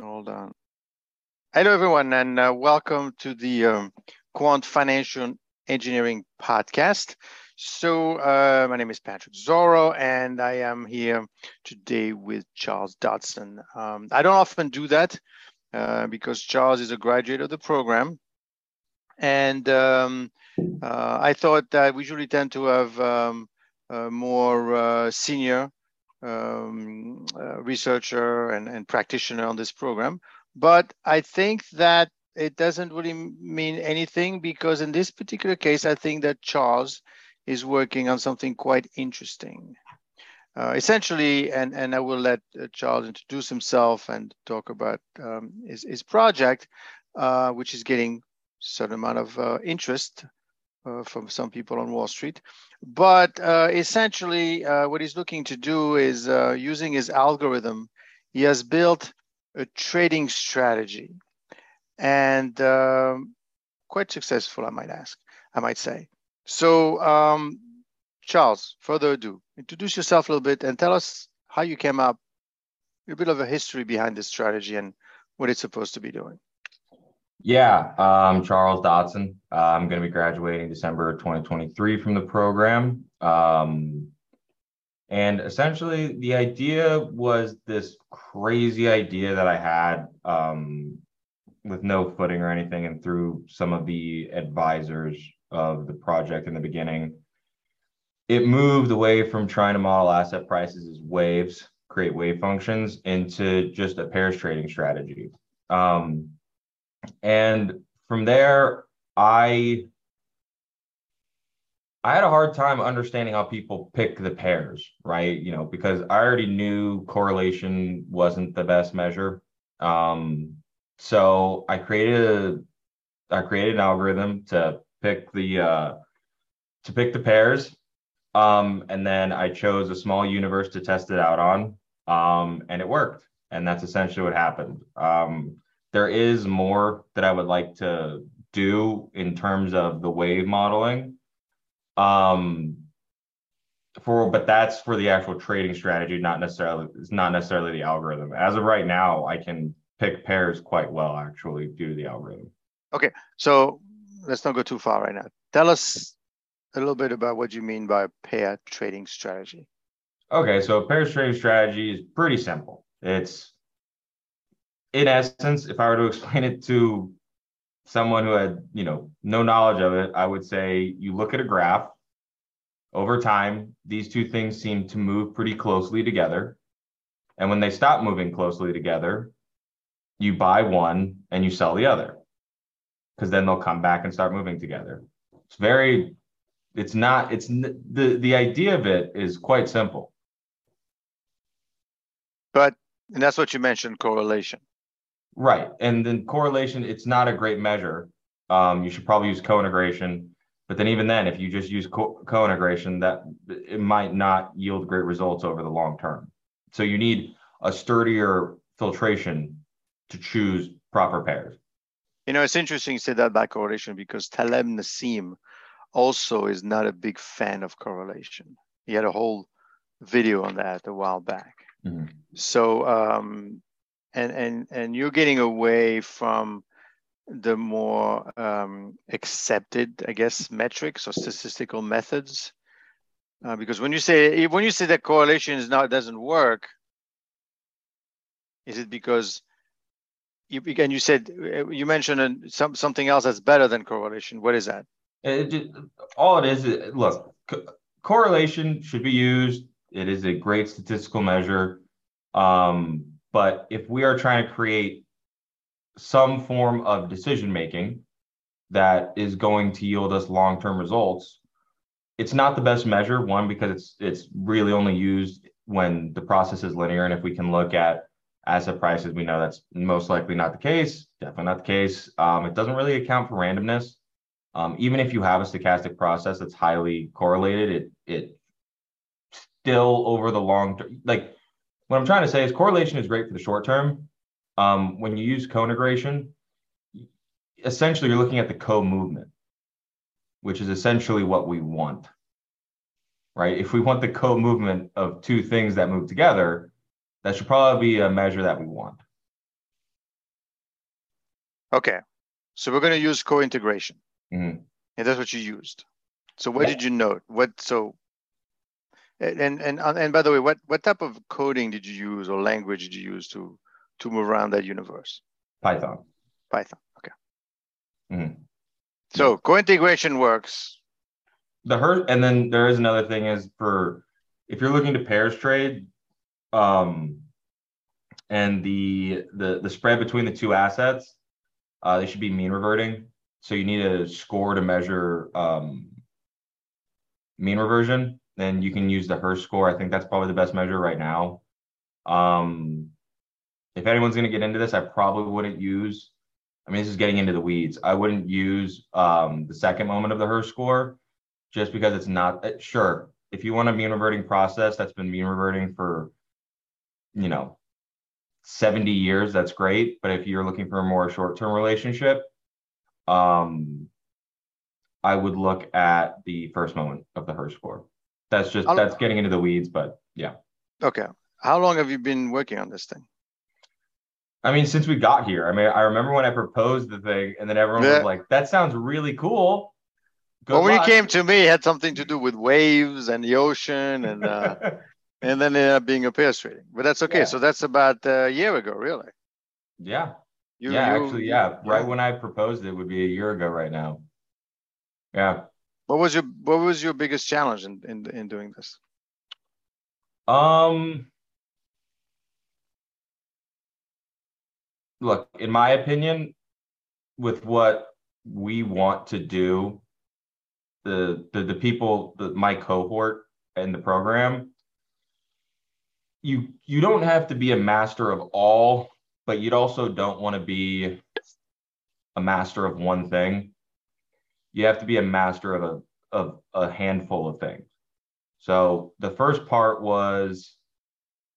Hold on. Hello, everyone, and uh, welcome to the um, Quant Financial Engineering Podcast. So, uh, my name is Patrick Zoro, and I am here today with Charles Dotson. Um, I don't often do that uh, because Charles is a graduate of the program. And um, uh, I thought that we usually tend to have um, more uh, senior um, uh, researcher and, and practitioner on this program. But I think that it doesn't really mean anything because in this particular case, I think that Charles is working on something quite interesting. Uh, essentially, and, and I will let uh, Charles introduce himself and talk about um, his, his project, uh, which is getting certain amount of uh, interest uh, from some people on Wall Street. But uh, essentially, uh, what he's looking to do is uh, using his algorithm, he has built a trading strategy and um, quite successful, I might ask, I might say. So, um, Charles, further ado, introduce yourself a little bit and tell us how you came up, a bit of a history behind this strategy and what it's supposed to be doing. Yeah, um, Charles Dotson. Uh, I'm going to be graduating December 2023 from the program. Um, and essentially, the idea was this crazy idea that I had um, with no footing or anything, and through some of the advisors of the project in the beginning, it moved away from trying to model asset prices as waves, create wave functions, into just a pairs trading strategy. Um, and from there, I I had a hard time understanding how people pick the pairs, right? You know, because I already knew correlation wasn't the best measure. Um, so I created a I created an algorithm to pick the uh, to pick the pairs, um, and then I chose a small universe to test it out on, um, and it worked. And that's essentially what happened. Um, there is more that I would like to do in terms of the wave modeling. Um, for but that's for the actual trading strategy, not necessarily it's not necessarily the algorithm. As of right now, I can pick pairs quite well actually due to the algorithm. Okay, so let's not go too far right now. Tell us a little bit about what you mean by pair trading strategy. Okay, so pair trading strategy is pretty simple. It's in essence, if I were to explain it to someone who had, you know, no knowledge of it, I would say you look at a graph. Over time, these two things seem to move pretty closely together. And when they stop moving closely together, you buy one and you sell the other. Because then they'll come back and start moving together. It's very, it's not, it's the the idea of it is quite simple. But and that's what you mentioned correlation. Right. And then correlation, it's not a great measure. Um, you should probably use co-integration. But then even then, if you just use co- co-integration, that it might not yield great results over the long term. So you need a sturdier filtration to choose proper pairs. You know, it's interesting you say that about correlation because Taleb Nassim also is not a big fan of correlation. He had a whole video on that a while back. Mm-hmm. So um, and and and you're getting away from the more um, accepted, I guess, metrics or statistical methods. Uh, because when you say when you say that correlation is not doesn't work, is it because you again you said you mentioned some something else that's better than correlation? What is that? It, all it is, look, co- correlation should be used. It is a great statistical measure. Um, but if we are trying to create some form of decision making that is going to yield us long term results, it's not the best measure. One, because it's it's really only used when the process is linear, and if we can look at asset prices, we know that's most likely not the case. Definitely not the case. Um, it doesn't really account for randomness. Um, even if you have a stochastic process that's highly correlated, it it still over the long term, like what I'm trying to say is correlation is great for the short term. Um, when you use co-integration, essentially you're looking at the co-movement, which is essentially what we want. Right? If we want the co-movement of two things that move together, that should probably be a measure that we want. Okay. So we're going to use co-integration. Mm-hmm. And that's what you used. So what yeah. did you note? What so and and and by the way, what what type of coding did you use or language did you use to to move around that universe? Python. Python. Okay. Mm-hmm. So co-integration works. The hurt, and then there is another thing is for if you're looking to pairs trade, um, and the the the spread between the two assets, uh, they should be mean reverting. So you need a score to measure um, mean reversion. Then you can use the Hurst score. I think that's probably the best measure right now. Um, if anyone's going to get into this, I probably wouldn't use. I mean, this is getting into the weeds. I wouldn't use um, the second moment of the Hurst score, just because it's not uh, sure. If you want a mean reverting process that's been mean reverting for, you know, 70 years, that's great. But if you're looking for a more short term relationship, um, I would look at the first moment of the Hurst score. That's just, that's getting into the weeds, but yeah. Okay. How long have you been working on this thing? I mean, since we got here, I mean, I remember when I proposed the thing, and then everyone yeah. was like, "That sounds really cool." Good well, luck. when you came to me, it had something to do with waves and the ocean, and uh, and then ended up being a pairs trading. But that's okay. Yeah. So that's about a year ago, really. Yeah. You, yeah, you, actually, yeah. yeah. Right when I proposed it would be a year ago right now. Yeah. What was your What was your biggest challenge in in, in doing this? Um. Look, in my opinion, with what we want to do, the the the people, the my cohort in the program, you you don't have to be a master of all, but you'd also don't want to be a master of one thing. You have to be a master of a of a handful of things. So the first part was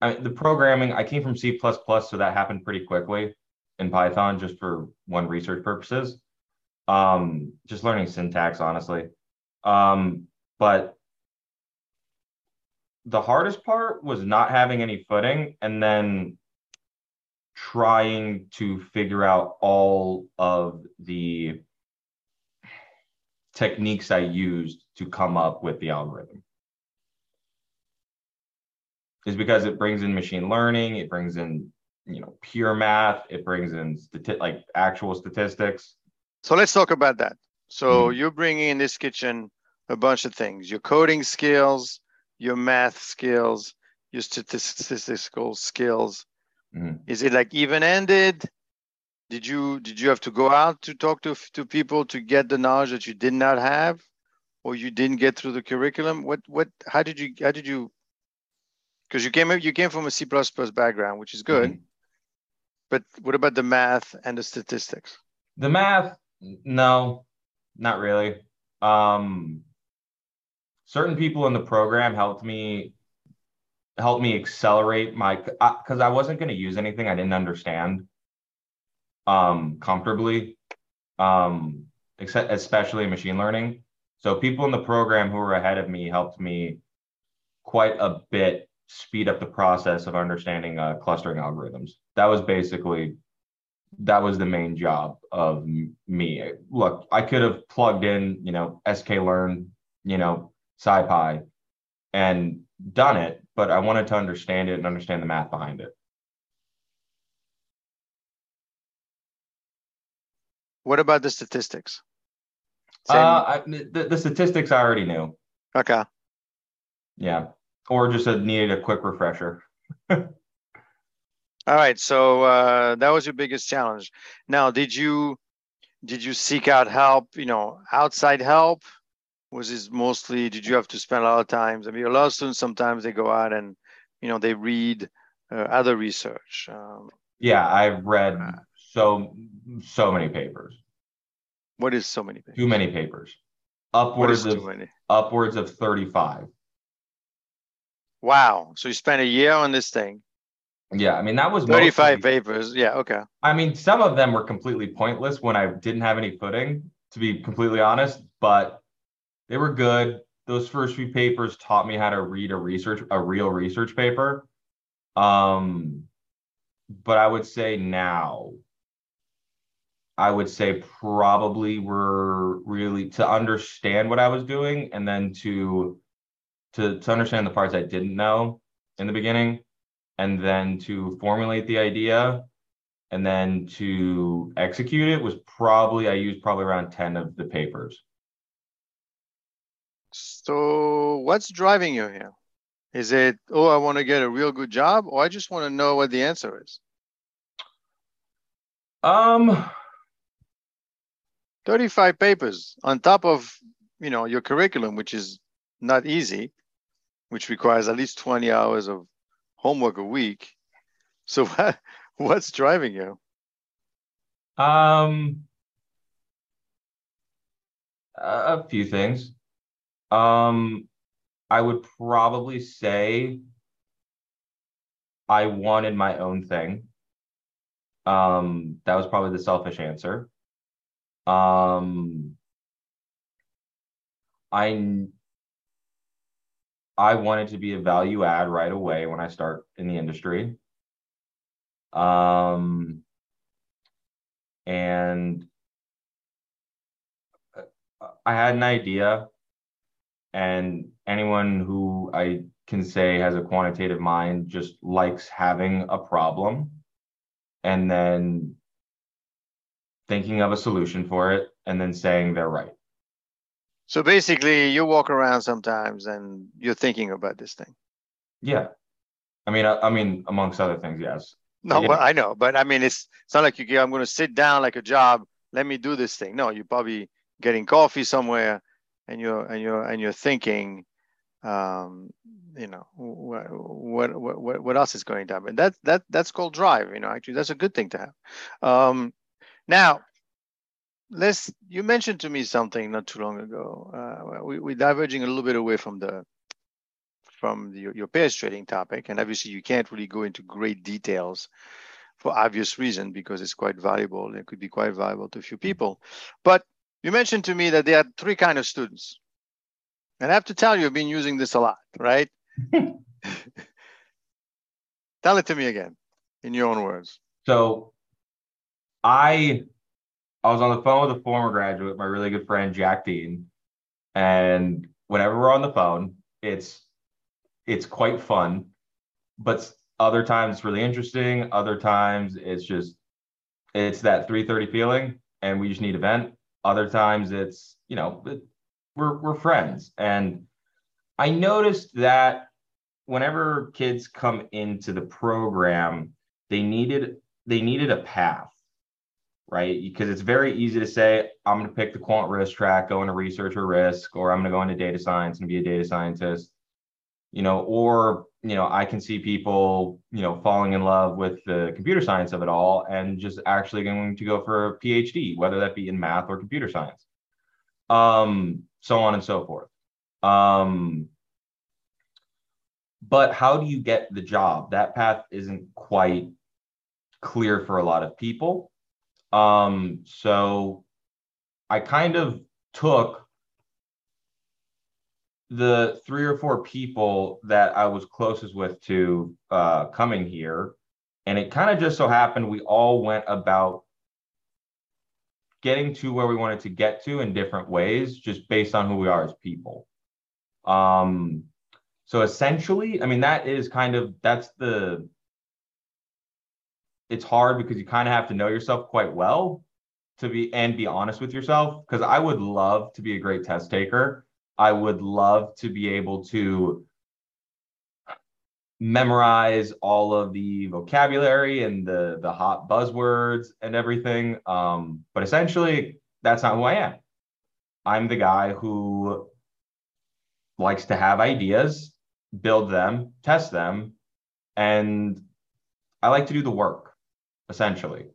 I mean, the programming. I came from C++, so that happened pretty quickly in Python, just for one research purposes. Um, just learning syntax, honestly. Um, but the hardest part was not having any footing and then trying to figure out all of the techniques I used to come up with the algorithm. Is because it brings in machine learning, it brings in you know pure math, it brings in stati- like actual statistics. So let's talk about that. So mm-hmm. you're bringing in this kitchen a bunch of things: your coding skills, your math skills, your statistical skills. Mm-hmm. Is it like even-ended? Did you did you have to go out to talk to to people to get the knowledge that you did not have, or you didn't get through the curriculum? What what? How did you how did you? Because you came you came from a C background, which is good. Mm-hmm. But what about the math and the statistics? The math, no, not really. Um, certain people in the program helped me helped me accelerate my because I, I wasn't going to use anything I didn't understand um comfortably um except especially machine learning. So people in the program who were ahead of me helped me quite a bit speed up the process of understanding uh, clustering algorithms. That was basically that was the main job of me. Look i could have plugged in you know sklearn you know SciPy and done it, but I wanted to understand it and understand the math behind it. What about the statistics? Uh, I, the, the statistics I already knew. Okay. Yeah. Or just a, needed a quick refresher. All right. So uh, that was your biggest challenge. Now, did you did you seek out help? You know, outside help was this mostly did you have to spend a lot of times i mean a lot of students sometimes they go out and you know they read uh, other research um, yeah i've read uh, so so many papers. What is so many papers? too many papers. Upwards of upwards of 35 wow. So you spent a year on this thing? Yeah i mean that was 35 mostly, papers. Yeah okay. I mean some of them were completely pointless when i didn't have any footing to be completely honest but they were good. Those first few papers taught me how to read a research a real research paper. Um, but I would say now I would say probably were really to understand what I was doing and then to to to understand the parts I didn't know in the beginning and then to formulate the idea and then to execute it was probably I used probably around 10 of the papers. So what's driving you here? Is it, oh, I want to get a real good job, or I just want to know what the answer is? Um 35 papers on top of you know your curriculum, which is not easy, which requires at least 20 hours of homework a week. So what, what's driving you? Um a few things. Um I would probably say I wanted my own thing. Um, that was probably the selfish answer. Um, I I wanted to be a value add right away when I start in the industry. Um, and I had an idea, and anyone who I can say has a quantitative mind just likes having a problem and then thinking of a solution for it and then saying they're right. So basically, you walk around sometimes and you're thinking about this thing. Yeah, I mean, I, I mean, amongst other things, yes. No, yeah. well, I know, but I mean, it's it's not like you. I'm going to sit down like a job. Let me do this thing. No, you're probably getting coffee somewhere, and you're and you're and you're thinking, um, you know, what what what what else is going to happen? That that that's called drive. You know, actually, that's a good thing to have. Um, now, let's. You mentioned to me something not too long ago. Uh, we, we're diverging a little bit away from the from the, your pairs trading topic, and obviously you can't really go into great details for obvious reason because it's quite valuable. It could be quite valuable to a few people. But you mentioned to me that there are three kind of students, and I have to tell you, I've been using this a lot, right? tell it to me again in your own words. So I I was on the phone with a former graduate, my really good friend Jack Dean, and whenever we're on the phone, it's it's quite fun, but other times it's really interesting. Other times it's just it's that 3:30 feeling, and we just need a vent. Other times it's you know it, we're we're friends, and I noticed that whenever kids come into the program, they needed they needed a path right? Because it's very easy to say, I'm going to pick the quant risk track, go into research or risk, or I'm going to go into data science and be a data scientist, you know, or, you know, I can see people, you know, falling in love with the computer science of it all and just actually going to go for a PhD, whether that be in math or computer science, um, so on and so forth. Um, but how do you get the job? That path isn't quite clear for a lot of people um, so I kind of took the three or four people that I was closest with to uh, coming here. And it kind of just so happened we all went about getting to where we wanted to get to in different ways, just based on who we are as people. Um, so essentially, I mean, that is kind of that's the it's hard because you kind of have to know yourself quite well to be and be honest with yourself because I would love to be a great test taker. I would love to be able to memorize all of the vocabulary and the the hot buzzwords and everything. Um, but essentially, that's not who I am. I'm the guy who likes to have ideas, build them, test them, and I like to do the work essentially.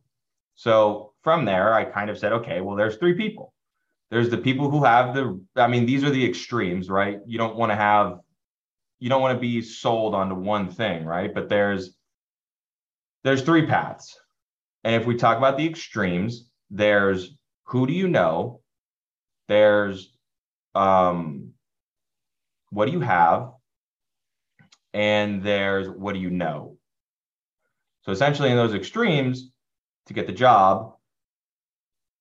So from there, I kind of said, okay, well, there's three people. There's the people who have the, I mean, these are the extremes, right? You don't want to have, you don't want to be sold onto one thing, right? But there's, there's three paths. And if we talk about the extremes, there's who do you know? There's um, what do you have? And there's what do you know? So essentially, in those extremes, to get the job,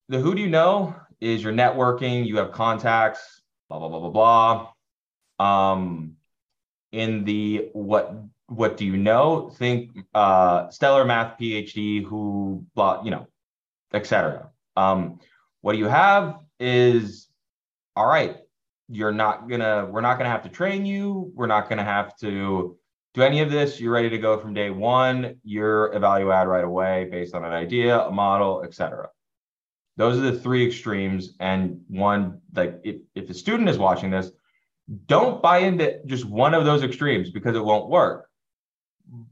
the who do you know is your networking. You have contacts. Blah blah blah blah blah. Um, in the what what do you know? Think uh, stellar math PhD who blah you know, etc. Um, what do you have is all right. You're not gonna. We're not gonna have to train you. We're not gonna have to do any of this. You're ready to go from day one. You're evaluate right away based on an idea, a model, etc. Those are the three extremes. And one, like if, if a student is watching this, don't buy into just one of those extremes because it won't work.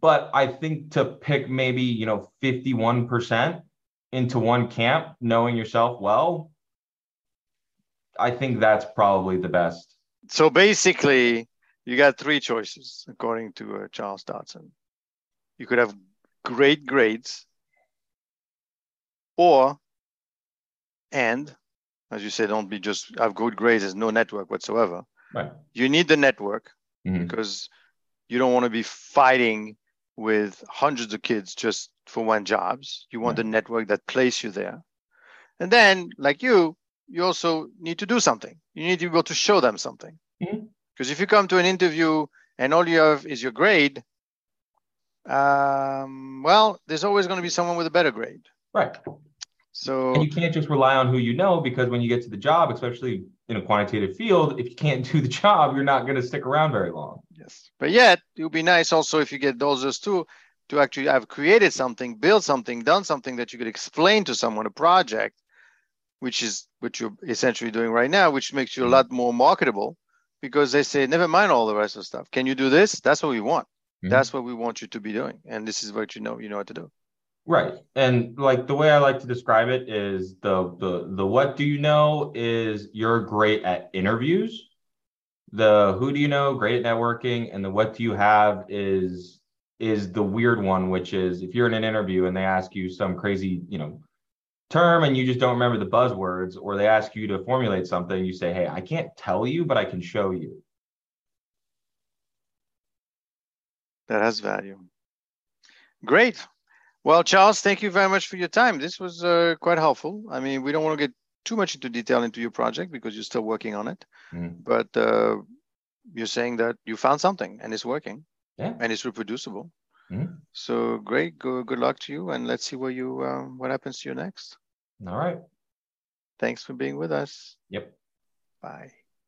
But I think to pick maybe, you know, 51% into one camp, knowing yourself well, I think that's probably the best. So basically, you got three choices according to uh, Charles Dotson. You could have great grades, or and as you say, don't be just have good grades. There's no network whatsoever. Right. You need the network Mhm. because you don't want to be fighting with hundreds of kids just for one jobs. You want Right. the network that place you there. And then, like you, you also need to do something. You need to be able to show them something. Because if you come to an interview and all you have is your grade, um, well, there's always going to be someone with a better grade. Right. So And you can't just rely on who you know because when you get to the job, especially in a quantitative field, if you can't do the job, you're not going to stick around very long. Yes, but yet it would be nice also if you get those two to actually have created something, built something, done something that you could explain to someone a project, which is what you're essentially doing right now, which makes you a Mhm. lot more marketable because they say, never mind all the rest of the stuff. Can you do this? That's what we want. Mhm. That's what we want you to be doing, and this is what you know. You know what to do. Right. And like the way I like to describe it is the the the what do you know is you're great at interviews. The who do you know great at networking and the what do you have is is the weird one which is if you're in an interview and they ask you some crazy, you know, term and you just don't remember the buzzwords or they ask you to formulate something you say, "Hey, I can't tell you, but I can show you." That has value. Great. Well, Charles, thank you very much for your time. This was uh, quite helpful. I mean, we don't want to get too much into detail into your project because you're still working on it. Mm. But uh, you're saying that you found something and it's working Yeah. and it's reproducible. Mhm. So great. Go, good luck to you, and let's see where you uh, what happens to you next. All right. Thanks for being with us. Yep. Bye.